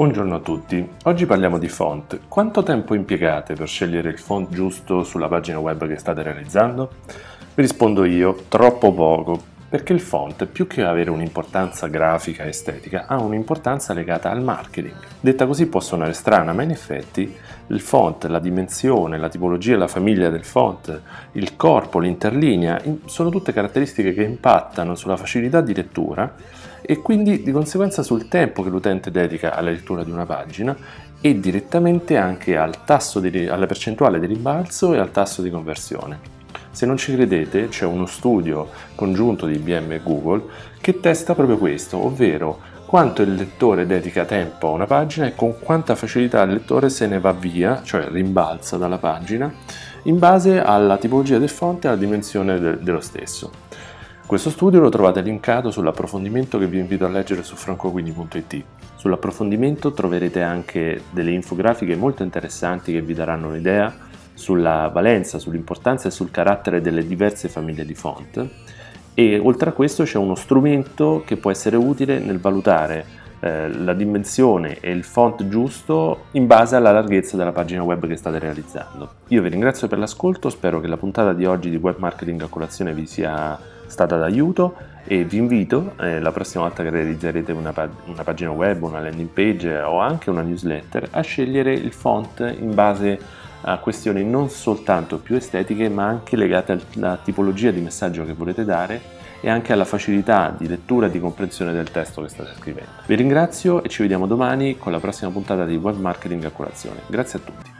Buongiorno a tutti, oggi parliamo di font. Quanto tempo impiegate per scegliere il font giusto sulla pagina web che state realizzando? Vi rispondo io, troppo poco, perché il font, più che avere un'importanza grafica e estetica, ha un'importanza legata al marketing. Detta così può suonare strana, ma in effetti il font, la dimensione, la tipologia la famiglia del font, il corpo, l'interlinea, sono tutte caratteristiche che impattano sulla facilità di lettura e quindi di conseguenza sul tempo che l'utente dedica alla lettura di una pagina e direttamente anche al tasso di, alla percentuale di ribalzo e al tasso di conversione. Se non ci credete, c'è uno studio congiunto di IBM e Google che testa proprio questo, ovvero quanto il lettore dedica tempo a una pagina e con quanta facilità il lettore se ne va via, cioè rimbalza dalla pagina, in base alla tipologia del font e alla dimensione de- dello stesso. Questo studio lo trovate linkato sull'approfondimento che vi invito a leggere su francoquini.it. Sull'approfondimento troverete anche delle infografiche molto interessanti che vi daranno un'idea sulla valenza, sull'importanza e sul carattere delle diverse famiglie di font e oltre a questo c'è uno strumento che può essere utile nel valutare eh, la dimensione e il font giusto in base alla larghezza della pagina web che state realizzando. Io vi ringrazio per l'ascolto, spero che la puntata di oggi di Web Marketing a colazione vi sia stata d'aiuto e vi invito eh, la prossima volta che realizzerete una, pag- una, pagina web, una landing page o anche una newsletter a scegliere il font in base a questioni non soltanto più estetiche ma anche legate alla tipologia di messaggio che volete dare e anche alla facilità di lettura e di comprensione del testo che state scrivendo. Vi ringrazio e ci vediamo domani con la prossima puntata di Web Marketing a colazione. Grazie a tutti.